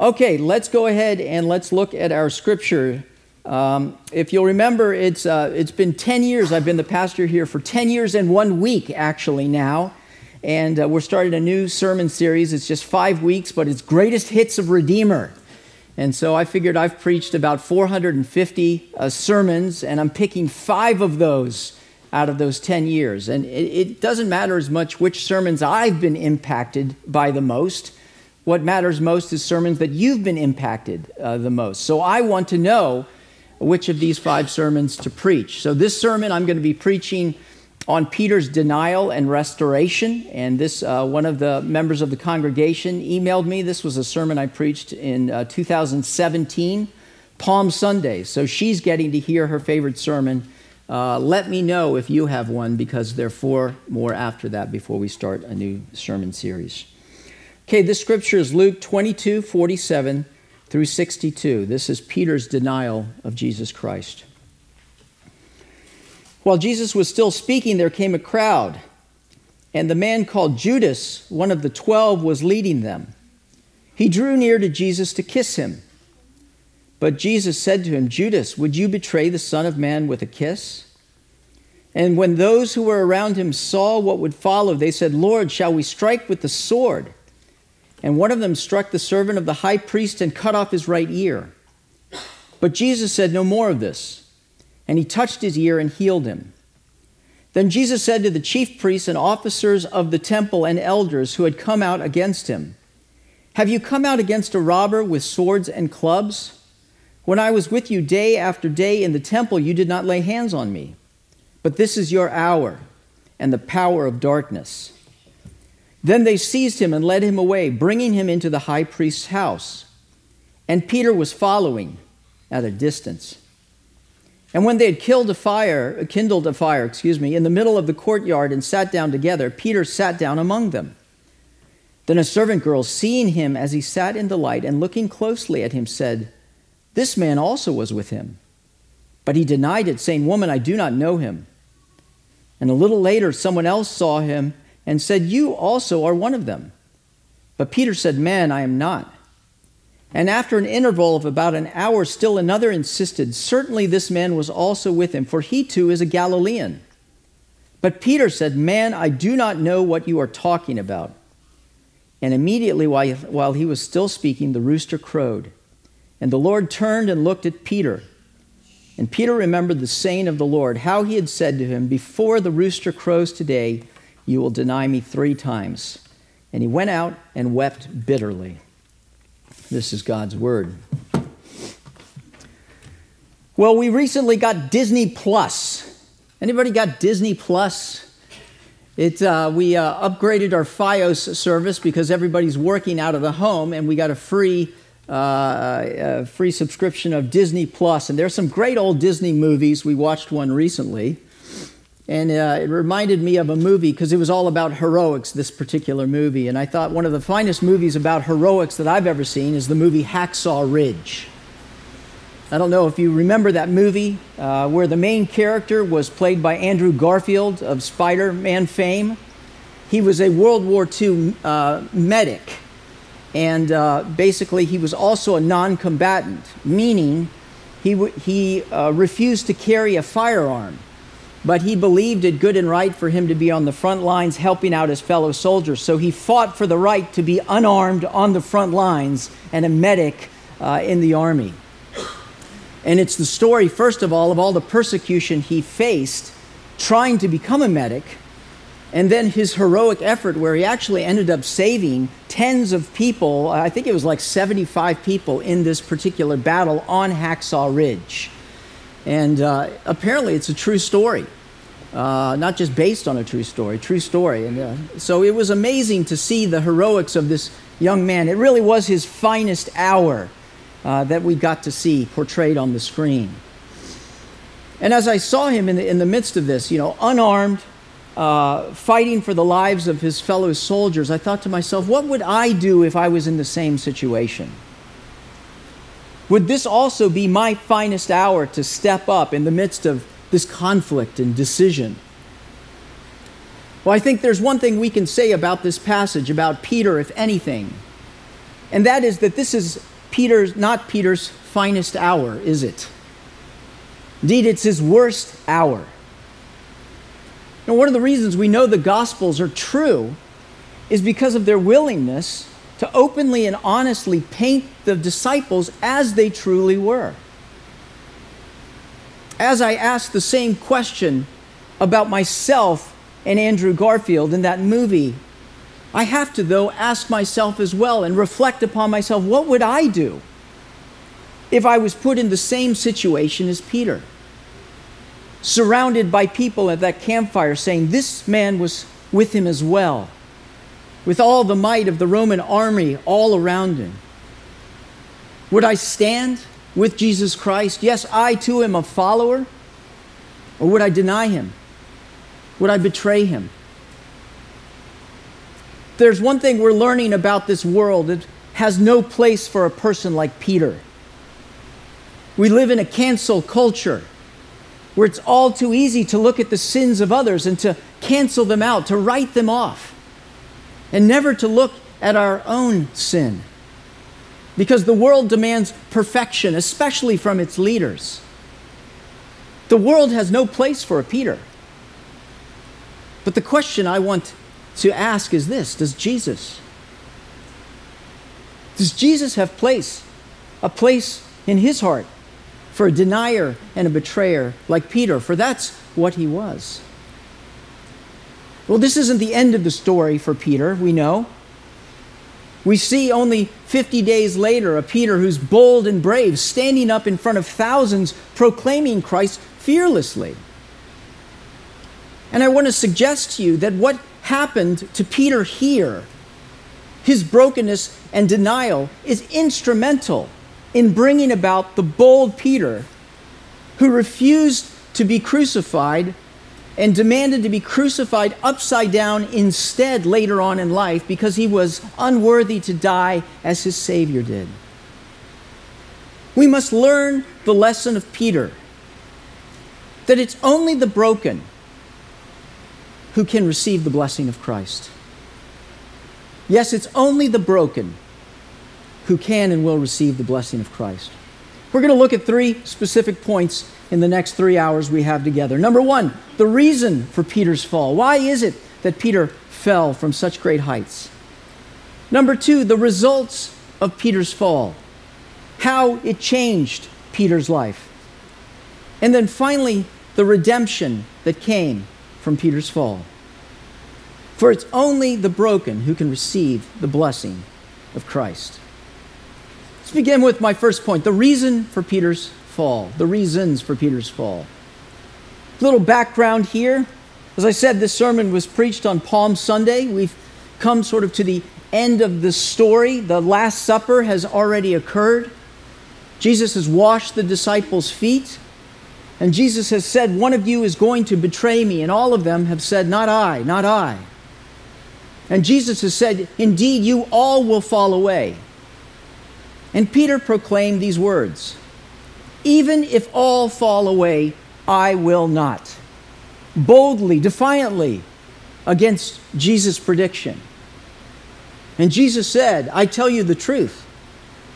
Okay, let's go ahead and let's look at our scripture. Um, if you'll remember, it's, uh, it's been 10 years. I've been the pastor here for 10 years and one week, actually, now. And uh, we're starting a new sermon series. It's just five weeks, but it's Greatest Hits of Redeemer. And so I figured I've preached about 450 uh, sermons, and I'm picking five of those out of those 10 years. And it, it doesn't matter as much which sermons I've been impacted by the most what matters most is sermons that you've been impacted uh, the most. So I want to know which of these five sermons to preach. So this sermon I'm going to be preaching on Peter's denial and restoration. And this, uh, one of the members of the congregation emailed me. This was a sermon I preached in uh, 2017, Palm Sunday. So she's getting to hear her favorite sermon. Uh, let me know if you have one because there are four more after that before we start a new sermon series. Okay, this scripture is Luke 22, 47 through 62. This is Peter's denial of Jesus Christ. While Jesus was still speaking, there came a crowd, and the man called Judas, one of the twelve, was leading them. He drew near to Jesus to kiss him. But Jesus said to him, Judas, would you betray the Son of Man with a kiss? And when those who were around him saw what would follow, they said, Lord, shall we strike with the sword? And one of them struck the servant of the high priest and cut off his right ear. But Jesus said no more of this. And he touched his ear and healed him. Then Jesus said to the chief priests and officers of the temple and elders who had come out against him, Have you come out against a robber with swords and clubs? When I was with you day after day in the temple, you did not lay hands on me. But this is your hour and the power of darkness. Then they seized him and led him away, bringing him into the high priest's house. And Peter was following at a distance. And when they had killed a fire, kindled a fire, excuse me, in the middle of the courtyard and sat down together, Peter sat down among them. Then a servant girl, seeing him as he sat in the light and looking closely at him, said, This man also was with him. But he denied it, saying, Woman, I do not know him. And a little later, someone else saw him and said, You also are one of them. But Peter said, Man, I am not. And after an interval of about an hour, still another insisted, Certainly this man was also with him, for he too is a Galilean. But Peter said, Man, I do not know what you are talking about. And immediately, while, he was still speaking, the rooster crowed. And the Lord turned and looked at Peter. And Peter remembered the saying of the Lord, how he had said to him, Before the rooster crows today, you will deny me three times. And he went out and wept bitterly. This is God's word. Well, we recently got Disney Plus. Anybody got Disney Plus? It, uh, we uh, upgraded our FiOS service because everybody's working out of the home, and we got a free, uh, a free subscription of Disney Plus. And there's some great old Disney movies. We watched one recently. And uh, it reminded me of a movie because it was all about heroics, this particular movie. And I thought one of the finest movies about heroics that I've ever seen is the movie Hacksaw Ridge. I don't know if you remember that movie uh, where the main character was played by Andrew Garfield of Spider Man fame. He was a World War II uh, medic. And uh, basically, he was also a non combatant, meaning he, w- he uh, refused to carry a firearm but he believed it good and right for him to be on the front lines helping out his fellow soldiers. So he fought for the right to be unarmed on the front lines and a medic uh, in the army. And it's the story, first of all, of all the persecution he faced trying to become a medic, and then his heroic effort where he actually ended up saving tens of people. I think it was like 75 people in this particular battle on Hacksaw Ridge. And uh, apparently, it's a true story. Uh, not just based on a true story, true story. And uh, so it was amazing to see the heroics of this young man. It really was his finest hour uh, that we got to see portrayed on the screen. And as I saw him in the, in the midst of this, you know, unarmed, uh, fighting for the lives of his fellow soldiers, I thought to myself, what would I do if I was in the same situation? Would this also be my finest hour to step up in the midst of this conflict and decision? Well, I think there's one thing we can say about this passage, about Peter, if anything. And that is that this is Peter's, not Peter's finest hour, is it? Indeed, it's his worst hour. Now, one of the reasons we know the Gospels are true is because of their willingness to openly and honestly paint the disciples as they truly were. As I asked the same question about myself and Andrew Garfield in that movie, I have to, though, ask myself as well and reflect upon myself what would I do if I was put in the same situation as Peter? Surrounded by people at that campfire saying, This man was with him as well, with all the might of the Roman army all around him. Would I stand with Jesus Christ? Yes, I too am a follower. Or would I deny him? Would I betray him? There's one thing we're learning about this world it has no place for a person like Peter. We live in a cancel culture where it's all too easy to look at the sins of others and to cancel them out, to write them off, and never to look at our own sin. Because the world demands perfection, especially from its leaders. The world has no place for a Peter. But the question I want to ask is this Does Jesus? Does Jesus have place, a place in his heart for a denier and a betrayer like Peter? For that's what he was. Well, this isn't the end of the story for Peter, we know. We see only 50 days later a Peter who's bold and brave, standing up in front of thousands, proclaiming Christ fearlessly. And I want to suggest to you that what happened to Peter here, his brokenness and denial, is instrumental in bringing about the bold Peter who refused to be crucified and demanded to be crucified upside down instead later on in life because he was unworthy to die as his Savior did. We must learn the lesson of Peter that it's only the broken who can receive the blessing of Christ. Yes, it's only the broken who can and will receive the blessing of Christ. We're going to look at three specific points in the next three hours we have together. Number one, the reason for Peter's fall. Why is it that Peter fell from such great heights? Number two, the results of Peter's fall, how it changed Peter's life. And then finally, the redemption that came from Peter's fall. For it's only the broken who can receive the blessing of Christ. Let's begin with my first point the reason for Peter's fall. The reasons for Peter's fall. Little background here. As I said, this sermon was preached on Palm Sunday. We've come sort of to the end of the story. The Last Supper has already occurred. Jesus has washed the disciples' feet. And Jesus has said, One of you is going to betray me. And all of them have said, Not I, not I. And Jesus has said, Indeed, you all will fall away. And Peter proclaimed these words Even if all fall away, I will not. Boldly, defiantly, against Jesus' prediction. And Jesus said, I tell you the truth.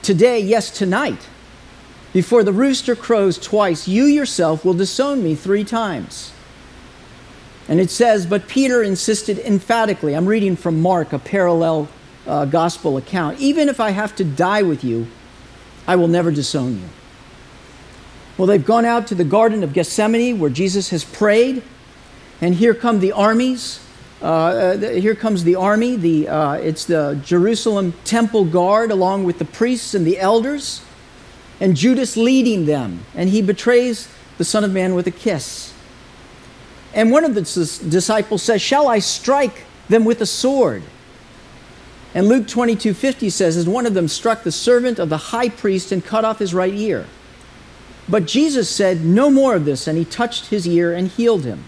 Today, yes, tonight, before the rooster crows twice, you yourself will disown me three times. And it says, But Peter insisted emphatically. I'm reading from Mark, a parallel uh, gospel account. Even if I have to die with you, I will never disown you. Well, they've gone out to the Garden of Gethsemane where Jesus has prayed, and here come the armies. Uh, uh, here comes the army. The, uh, it's the Jerusalem temple guard along with the priests and the elders and Judas leading them, and he betrays the Son of Man with a kiss. And one of the disciples says, Shall I strike them with a sword? And Luke 22 50 says, As one of them struck the servant of the high priest and cut off his right ear. But Jesus said, No more of this, and he touched his ear and healed him.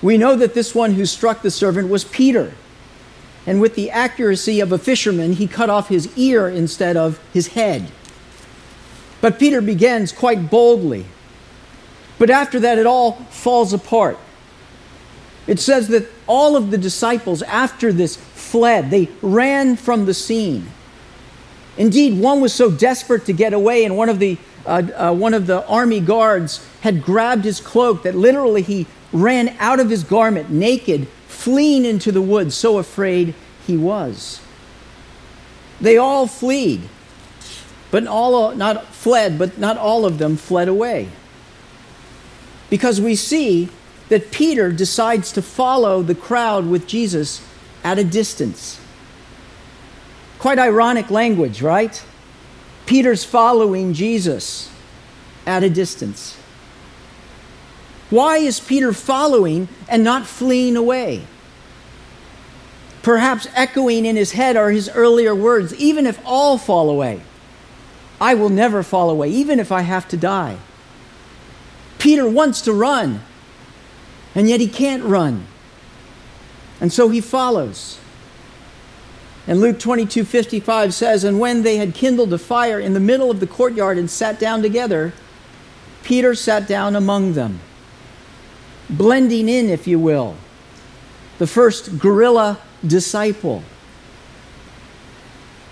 We know that this one who struck the servant was Peter. And with the accuracy of a fisherman, he cut off his ear instead of his head. But Peter begins quite boldly. But after that, it all falls apart. It says that all of the disciples, after this, fled. They ran from the scene. Indeed, one was so desperate to get away, and one of the, uh, uh, one of the army guards had grabbed his cloak that literally he ran out of his garment naked, fleeing into the woods, so afraid he was. They all fled, but all not fled, but not all of them fled away. Because we see that Peter decides to follow the crowd with Jesus at a distance. Quite ironic language, right? Peter's following Jesus at a distance. Why is Peter following and not fleeing away? Perhaps echoing in his head are his earlier words even if all fall away, I will never fall away, even if I have to die. Peter wants to run, and yet he can't run. And so he follows. And Luke 22 55 says, And when they had kindled a fire in the middle of the courtyard and sat down together, Peter sat down among them, blending in, if you will, the first guerrilla disciple.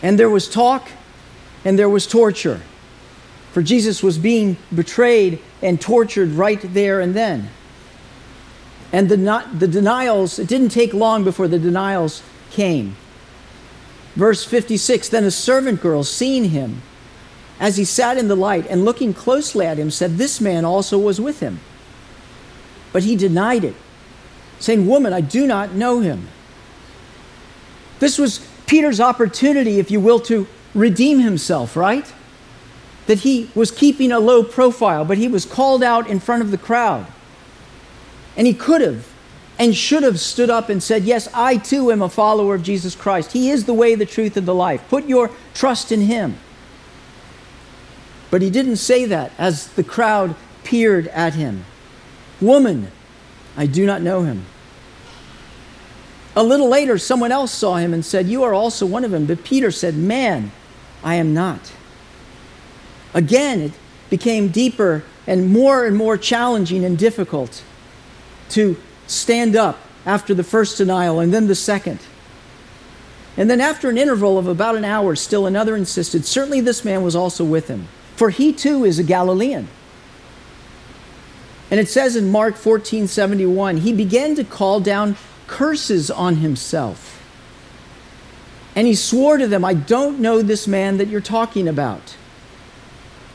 And there was talk and there was torture. For Jesus was being betrayed and tortured right there and then. And the, the denials, it didn't take long before the denials came. Verse 56 Then a servant girl, seeing him as he sat in the light and looking closely at him, said, This man also was with him. But he denied it, saying, Woman, I do not know him. This was Peter's opportunity, if you will, to redeem himself, right? That he was keeping a low profile, but he was called out in front of the crowd. And he could have and should have stood up and said, Yes, I too am a follower of Jesus Christ. He is the way, the truth, and the life. Put your trust in him. But he didn't say that as the crowd peered at him. Woman, I do not know him. A little later, someone else saw him and said, You are also one of them. But Peter said, Man, I am not. Again, it became deeper and more and more challenging and difficult to stand up after the first denial and then the second. And then, after an interval of about an hour, still another insisted, Certainly this man was also with him, for he too is a Galilean. And it says in Mark 14 71, he began to call down curses on himself. And he swore to them, I don't know this man that you're talking about.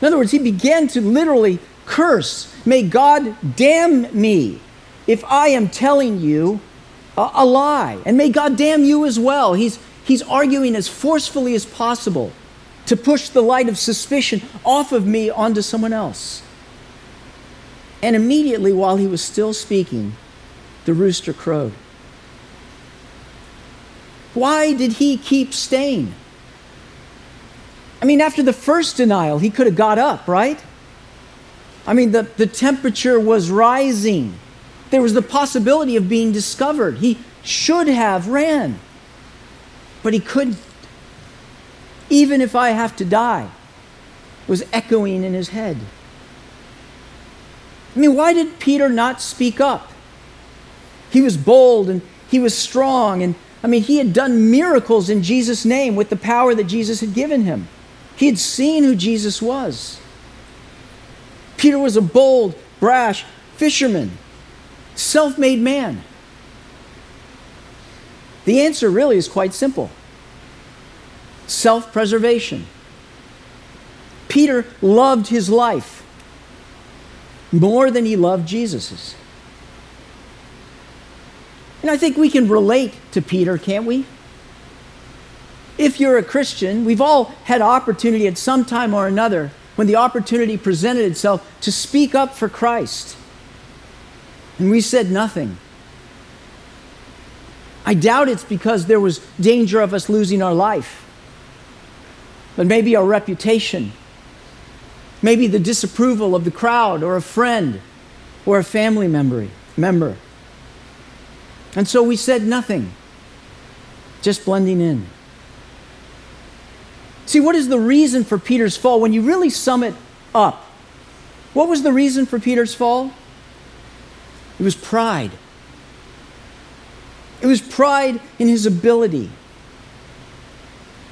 In other words, he began to literally curse, May God damn me if I am telling you a, a lie. And may God damn you as well. He's, he's arguing as forcefully as possible to push the light of suspicion off of me onto someone else. And immediately, while he was still speaking, the rooster crowed. Why did he keep staying? I mean, after the first denial, he could have got up, right? I mean, the, the temperature was rising. There was the possibility of being discovered. He should have ran, but he couldn't. Even if I have to die, was echoing in his head. I mean, why did Peter not speak up? He was bold and he was strong, and I mean, he had done miracles in Jesus' name with the power that Jesus had given him. He had seen who Jesus was. Peter was a bold, brash fisherman self made man? The answer really is quite simple self preservation. Peter loved his life more than he loved Jesus's. And I think we can relate to Peter, can't we? If you're a Christian, we've all had opportunity at some time or another when the opportunity presented itself to speak up for Christ. And we said nothing. I doubt it's because there was danger of us losing our life, but maybe our reputation, maybe the disapproval of the crowd or a friend or a family member. member. And so we said nothing, just blending in. See, what is the reason for Peter's fall? When you really sum it up, what was the reason for Peter's fall? It was pride. It was pride in his ability.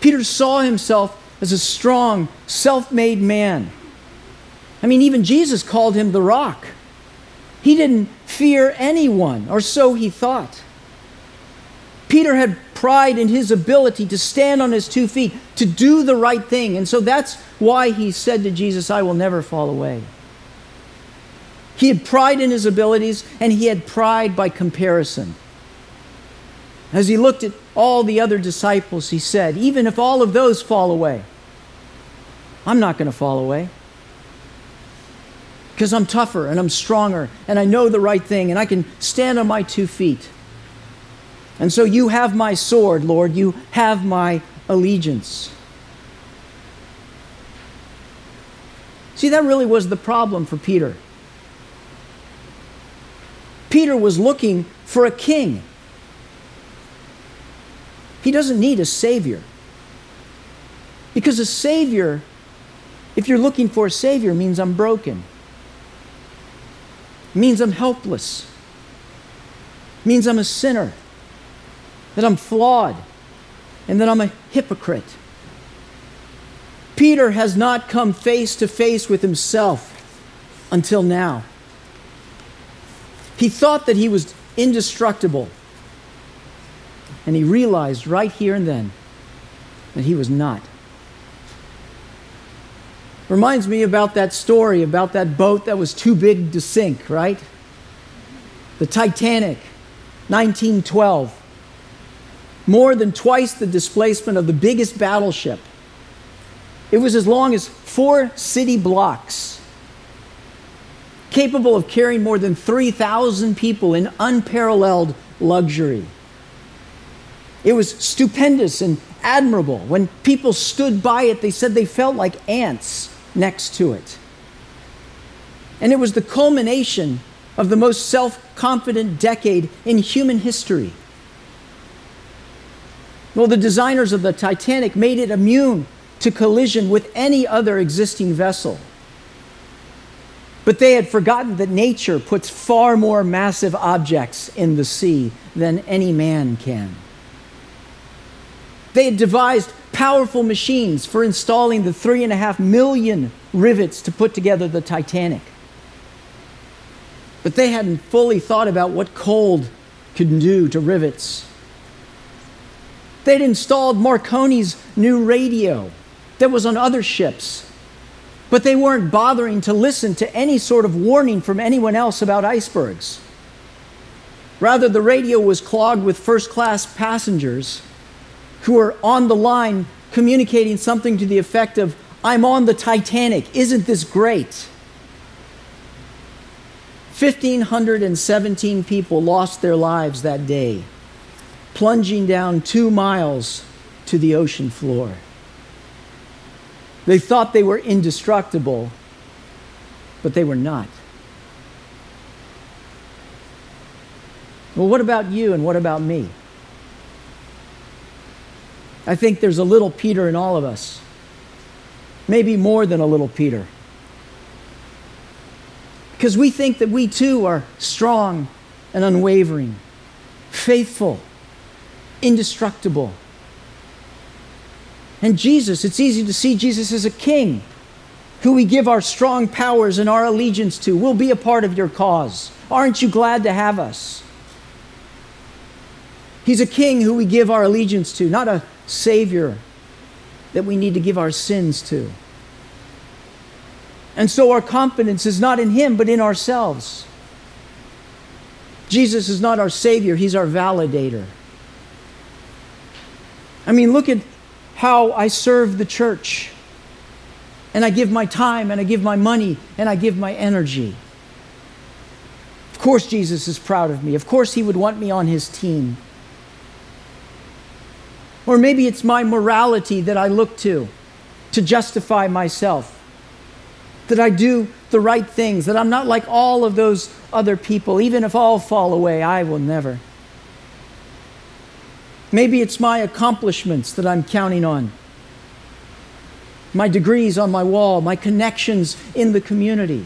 Peter saw himself as a strong, self made man. I mean, even Jesus called him the rock. He didn't fear anyone, or so he thought. Peter had pride in his ability to stand on his two feet, to do the right thing. And so that's why he said to Jesus, I will never fall away. He had pride in his abilities, and he had pride by comparison. As he looked at all the other disciples, he said, Even if all of those fall away, I'm not going to fall away. Because I'm tougher and I'm stronger and I know the right thing and I can stand on my two feet. And so you have my sword, Lord. You have my allegiance. See, that really was the problem for Peter. Peter was looking for a king. He doesn't need a savior. Because a savior, if you're looking for a savior, means I'm broken, means I'm helpless, means I'm a sinner that I'm flawed, and that I'm a hypocrite. Peter has not come face to face with himself until now. He thought that he was indestructible, and he realized right here and then that he was not. Reminds me about that story about that boat that was too big to sink, right? The Titanic, 1912 more than twice the displacement of the biggest battleship. It was as long as four city blocks, capable of carrying more than 3,000 people in unparalleled luxury. It was stupendous and admirable. When people stood by it, they said they felt like ants next to it. And it was the culmination of the most self confident decade in human history. Well, the designers of the Titanic made it immune to collision with any other existing vessel. But they had forgotten that nature puts far more massive objects in the sea than any man can. They had devised powerful machines for installing the three and a half million rivets to put together the Titanic. But they hadn't fully thought about what cold could do to rivets They'd installed Marconi's new radio that was on other ships, but they weren't bothering to listen to any sort of warning from anyone else about icebergs. Rather, the radio was clogged with first class passengers who were on the line communicating something to the effect of, I'm on the Titanic. Isn't this great? 1,517 people lost their lives that day plunging down two miles to the ocean floor. They thought they were indestructible, but they were not. Well, what about you and what about me? I think there's a little Peter in all of us, maybe more than a little Peter. Because we think that we too are strong and unwavering, faithful indestructible. And Jesus, it's easy to see Jesus as a king who we give our strong powers and our allegiance to. We'll be a part of your cause. Aren't you glad to have us? He's a king who we give our allegiance to, not a savior that we need to give our sins to. And so our confidence is not in him, but in ourselves. Jesus is not our savior, he's our validator. I mean, look at how I serve the church. And I give my time, and I give my money, and I give my energy. Of course, Jesus is proud of me. Of course, he would want me on his team. Or maybe it's my morality that I look to to justify myself. That I do the right things, that I'm not like all of those other people. Even if all fall away, I will never. Maybe it's my accomplishments that I'm counting on, my degrees on my wall, my connections in the community.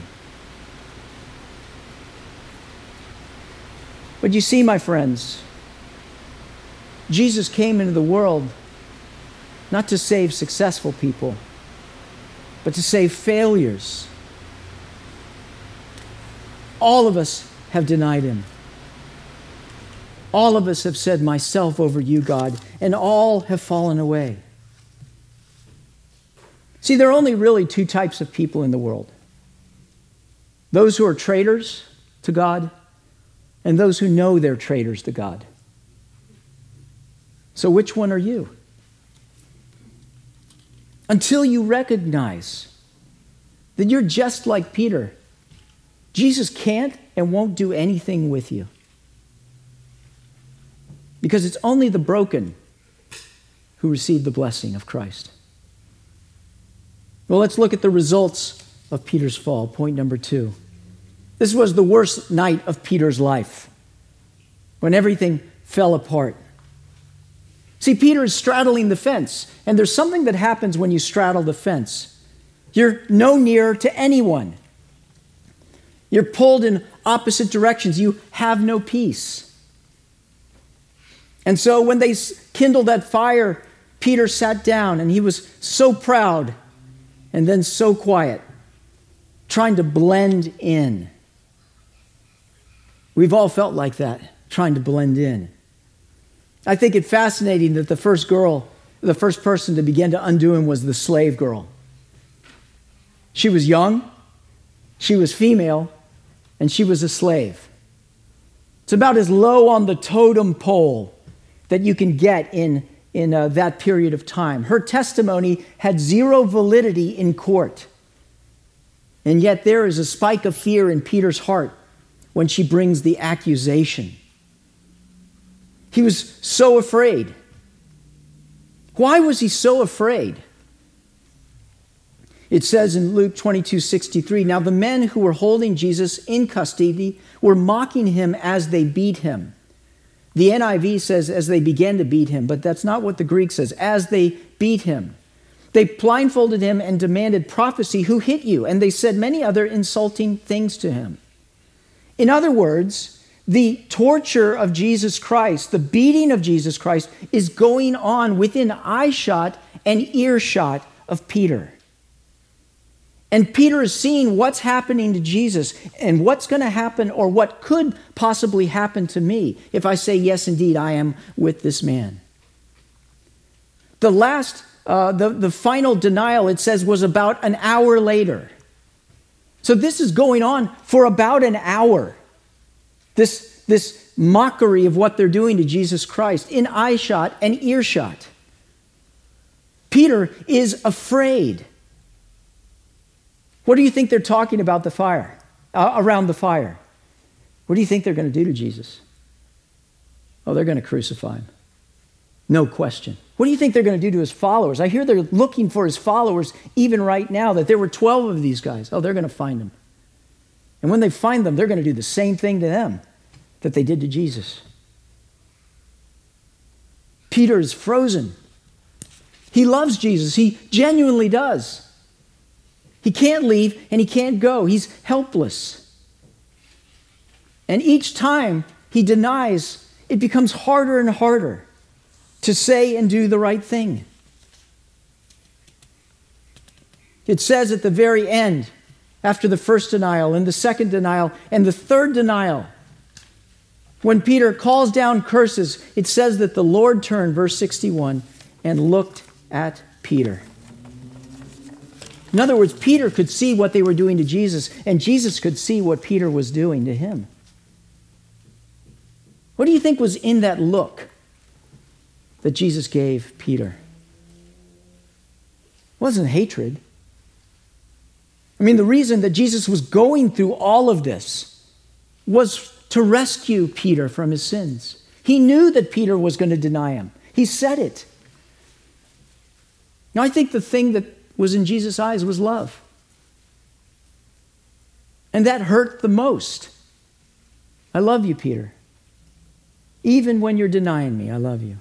But you see, my friends, Jesus came into the world not to save successful people, but to save failures. All of us have denied him. All of us have said, Myself over you, God, and all have fallen away. See, there are only really two types of people in the world those who are traitors to God, and those who know they're traitors to God. So, which one are you? Until you recognize that you're just like Peter, Jesus can't and won't do anything with you. Because it's only the broken who receive the blessing of Christ. Well, let's look at the results of Peter's fall. Point number two. This was the worst night of Peter's life when everything fell apart. See, Peter is straddling the fence, and there's something that happens when you straddle the fence. You're no nearer to anyone. You're pulled in opposite directions. You have no peace. And so when they kindled that fire, Peter sat down and he was so proud and then so quiet, trying to blend in. We've all felt like that, trying to blend in. I think it fascinating that the first girl, the first person to begin to undo him was the slave girl. She was young, she was female, and she was a slave. It's about as low on the totem pole that you can get in, in uh, that period of time. Her testimony had zero validity in court. And yet there is a spike of fear in Peter's heart when she brings the accusation. He was so afraid. Why was he so afraid? It says in Luke 22 63, now the men who were holding Jesus in custody were mocking him as they beat him. The NIV says as they began to beat him, but that's not what the Greek says, as they beat him. They blindfolded him and demanded prophecy, who hit you? And they said many other insulting things to him. In other words, the torture of Jesus Christ, the beating of Jesus Christ, is going on within eyeshot and earshot of Peter. And Peter is seeing what's happening to Jesus and what's going to happen or what could possibly happen to me if I say, Yes, indeed, I am with this man. The last, uh, the, the final denial, it says, was about an hour later. So this is going on for about an hour. This, this mockery of what they're doing to Jesus Christ in eyeshot and earshot. Peter is afraid. What do you think they're talking about the fire, uh, around the fire? What do you think they're going to do to Jesus? Oh, they're going to crucify him. No question. What do you think they're going to do to his followers? I hear they're looking for his followers even right now, that there were 12 of these guys. Oh, they're going to find them. And when they find them, they're going to do the same thing to them that they did to Jesus. Peter is frozen. He loves Jesus, he genuinely does. He can't leave and he can't go. He's helpless. And each time he denies, it becomes harder and harder to say and do the right thing. It says at the very end, after the first denial and the second denial and the third denial. When Peter calls down curses, it says that the Lord turned, verse 61, and looked at Peter. In other words, Peter could see what they were doing to Jesus, and Jesus could see what Peter was doing to him. What do you think was in that look that Jesus gave Peter? It wasn't hatred. I mean, the reason that Jesus was going through all of this was to rescue Peter from his sins. He knew that Peter was going to deny him, he said it. Now, I think the thing that was in Jesus' eyes was love. And that hurt the most. I love you, Peter. Even when you're denying me, I love you.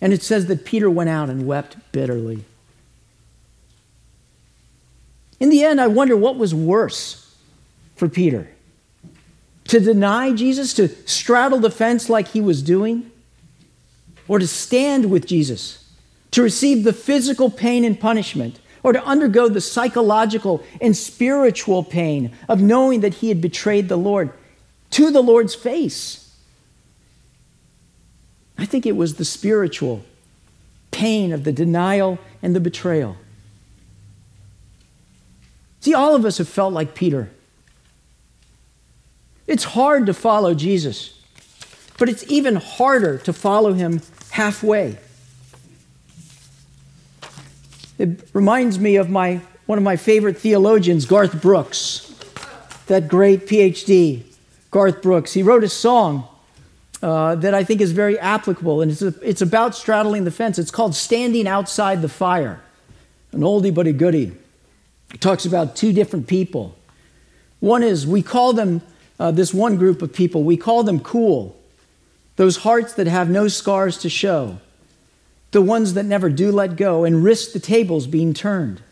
And it says that Peter went out and wept bitterly. In the end, I wonder what was worse for Peter to deny Jesus, to straddle the fence like he was doing, or to stand with Jesus, to receive the physical pain and punishment, or to undergo the psychological and spiritual pain of knowing that he had betrayed the Lord to the Lord's face. I think it was the spiritual pain of the denial and the betrayal. See, all of us have felt like Peter. It's hard to follow Jesus, but it's even harder to follow him halfway. It reminds me of my, one of my favorite theologians, Garth Brooks, that great PhD, Garth Brooks. He wrote a song uh, that I think is very applicable, and it's, a, it's about straddling the fence. It's called Standing Outside the Fire, an oldie but a goodie. It talks about two different people. One is, we call them, uh, this one group of people, we call them cool, those hearts that have no scars to show the ones that never do let go and risk the tables being turned.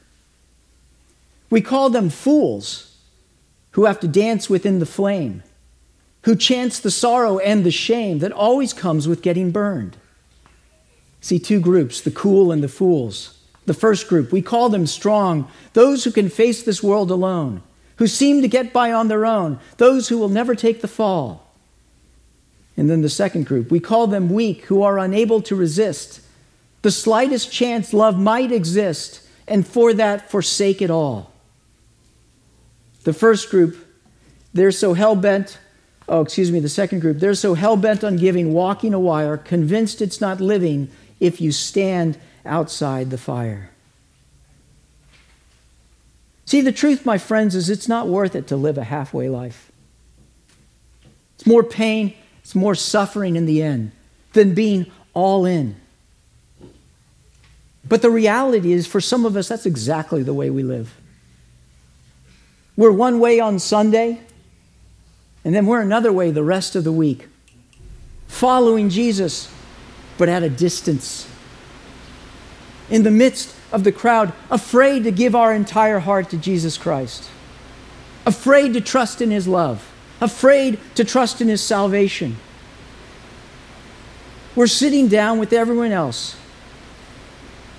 We call them fools who have to dance within the flame, who chance the sorrow and the shame that always comes with getting burned. See, two groups, the cool and the fools. The first group, we call them strong, those who can face this world alone, who seem to get by on their own, those who will never take the fall. And then the second group, we call them weak, who are unable to resist the slightest chance love might exist, and for that forsake it all. The first group, they're so hell bent, oh, excuse me, the second group, they're so hell bent on giving, walking a wire, convinced it's not living if you stand outside the fire. See, the truth, my friends, is it's not worth it to live a halfway life. It's more pain, it's more suffering in the end than being all in. But the reality is, for some of us, that's exactly the way we live. We're one way on Sunday, and then we're another way the rest of the week, following Jesus, but at a distance. In the midst of the crowd, afraid to give our entire heart to Jesus Christ, afraid to trust in His love, afraid to trust in His salvation. We're sitting down with everyone else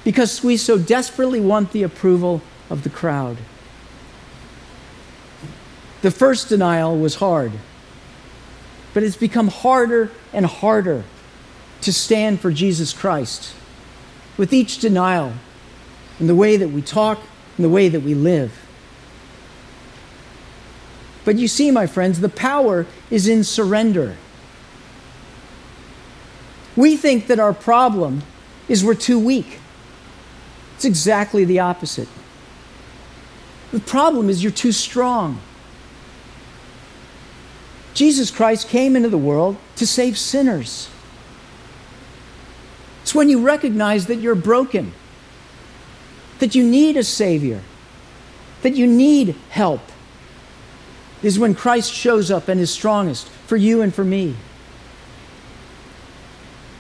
because we so desperately want the approval of the crowd. The first denial was hard, but it's become harder and harder to stand for Jesus Christ with each denial in the way that we talk and the way that we live. But you see, my friends, the power is in surrender. We think that our problem is we're too weak. It's exactly the opposite. The problem is you're too strong. Jesus Christ came into the world to save sinners. It's when you recognize that you're broken, that you need a Savior, that you need help, is when Christ shows up and is strongest for you and for me.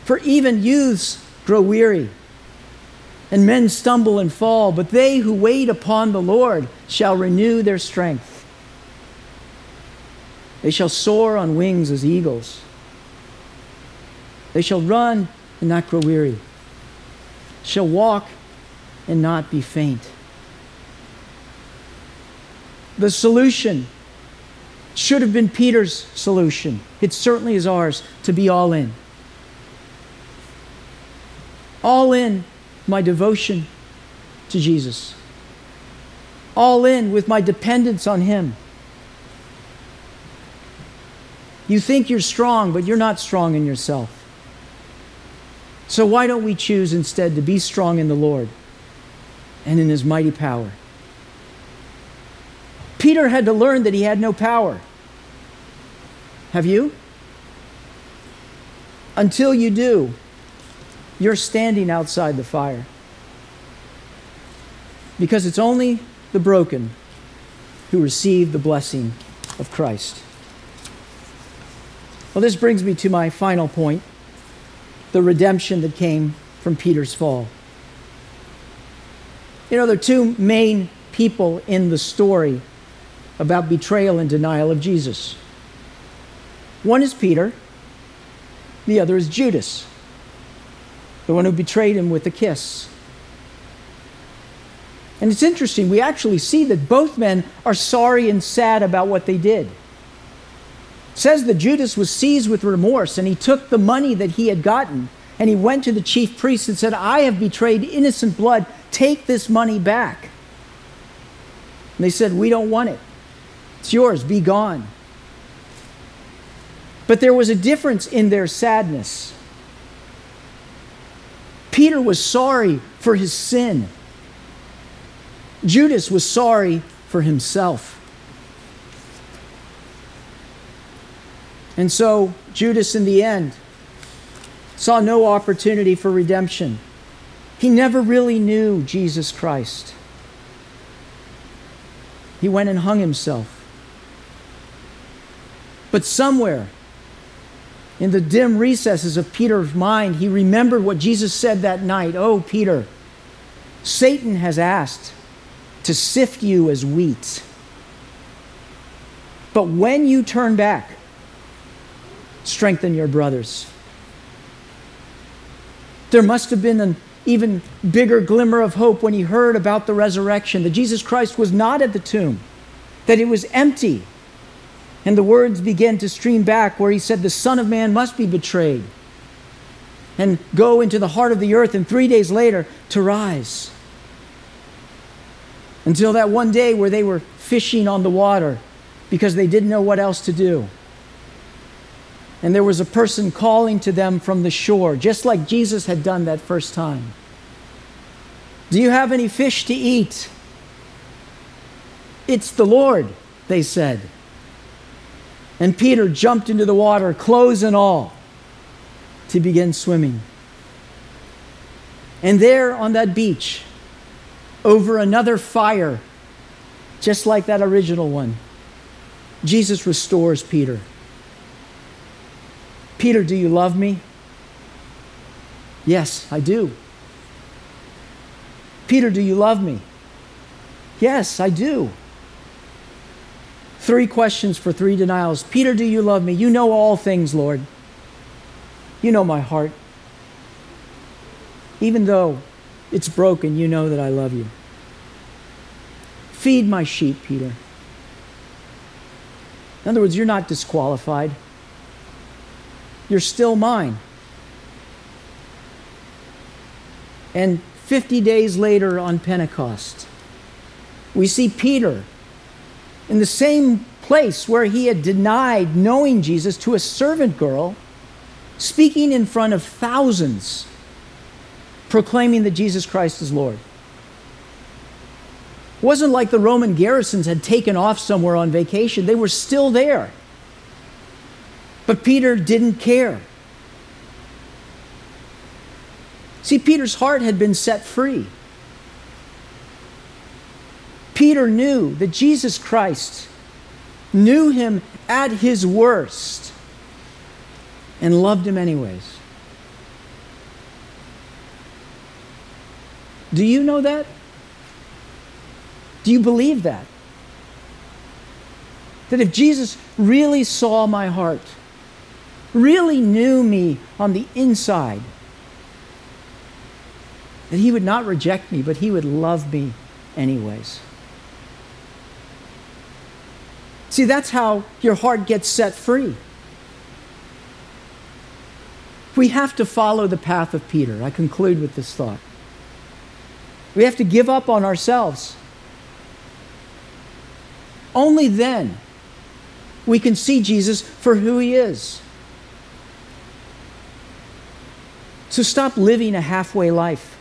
For even youths grow weary and men stumble and fall, but they who wait upon the Lord shall renew their strength. They shall soar on wings as eagles. They shall run and not grow weary, shall walk and not be faint. The solution should have been Peter's solution. It certainly is ours to be all in. All in my devotion to Jesus, all in with my dependence on Him. You think you're strong, but you're not strong in yourself. So why don't we choose instead to be strong in the Lord and in His mighty power? Peter had to learn that he had no power. Have you? Until you do, you're standing outside the fire. Because it's only the broken who receive the blessing of Christ. Well, this brings me to my final point the redemption that came from Peter's fall. You know, there are two main people in the story about betrayal and denial of Jesus. One is Peter, the other is Judas. The one who betrayed him with a kiss. And it's interesting, we actually see that both men are sorry and sad about what they did. It says that Judas was seized with remorse and he took the money that he had gotten and he went to the chief priests and said, I have betrayed innocent blood. Take this money back. And they said, We don't want it. It's yours. Be gone. But there was a difference in their sadness. Peter was sorry for his sin. Judas was sorry for himself. And so Judas, in the end, saw no opportunity for redemption. He never really knew Jesus Christ. He went and hung himself. But somewhere in the dim recesses of Peter's mind, he remembered what Jesus said that night Oh, Peter, Satan has asked to sift you as wheat. But when you turn back, strengthen your brothers. There must have been an even bigger glimmer of hope when he heard about the resurrection, that Jesus Christ was not at the tomb, that it was empty. And the words began to stream back where he said, The Son of Man must be betrayed and go into the heart of the earth, and three days later to rise. Until that one day where they were fishing on the water because they didn't know what else to do. And there was a person calling to them from the shore, just like Jesus had done that first time. Do you have any fish to eat? It's the Lord, they said. And Peter jumped into the water, clothes and all, to begin swimming. And there on that beach, over another fire, just like that original one, Jesus restores Peter. Peter, do you love me? Yes, I do. Peter, do you love me? Yes, I do. Three questions for three denials. Peter, do you love me? You know all things, Lord. You know my heart. Even though it's broken, you know that I love you. Feed my sheep, Peter. In other words, you're not disqualified. You're still mine. And 50 days later on Pentecost, we see Peter in the same place where he had denied knowing Jesus to a servant girl, speaking in front of thousands, proclaiming that Jesus Christ is Lord. It wasn't like the Roman garrisons had taken off somewhere on vacation, they were still there. But Peter didn't care. See, Peter's heart had been set free. Peter knew that Jesus Christ knew him at his worst and loved him anyways. Do you know that? Do you believe that? That if Jesus really saw my heart, really knew me on the inside, that he would not reject me, but he would love me anyways. See, that's how your heart gets set free. We have to follow the path of Peter. I conclude with this thought. We have to give up on ourselves. Only then we can see Jesus for who he is. So stop living a halfway life.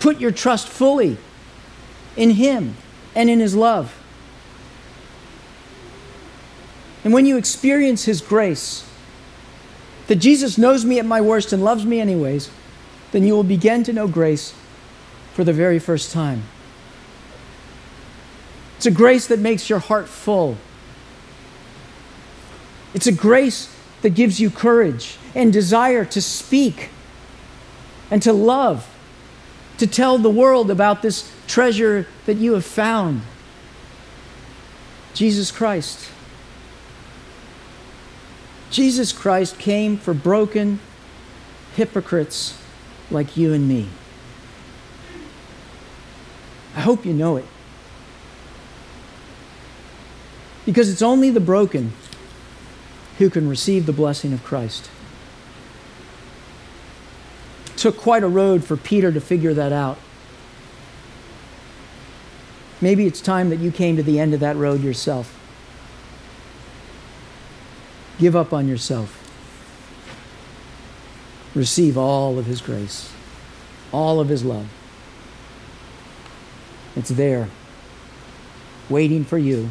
Put your trust fully in him and in his love. And when you experience His grace, that Jesus knows me at my worst and loves me anyways, then you will begin to know grace for the very first time. It's a grace that makes your heart full. It's a grace that gives you courage and desire to speak and to love, to tell the world about this treasure that you have found Jesus Christ. Jesus Christ came for broken, hypocrites like you and me. I hope you know it. Because it's only the broken who can receive the blessing of Christ. It took quite a road for Peter to figure that out. Maybe it's time that you came to the end of that road yourself. Give up on yourself. Receive all of His grace, all of His love. It's there, waiting for you,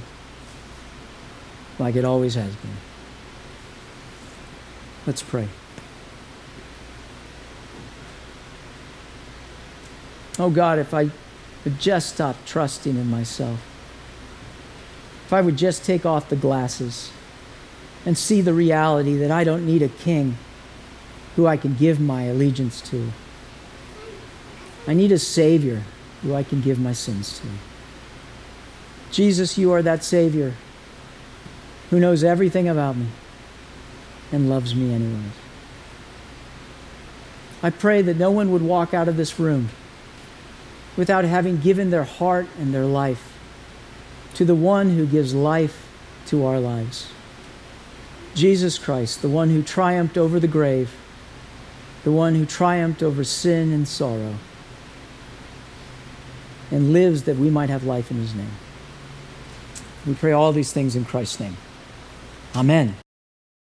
like it always has been. Let's pray. Oh God, if I would just stop trusting in myself, if I would just take off the glasses and see the reality that I don't need a king who I can give my allegiance to. I need a Savior who I can give my sins to. Jesus, you are that Savior who knows everything about me and loves me anyway. I pray that no one would walk out of this room without having given their heart and their life to the one who gives life to our lives. Jesus Christ, the one who triumphed over the grave, the one who triumphed over sin and sorrow, and lives that we might have life in his name. We pray all these things in Christ's name. Amen.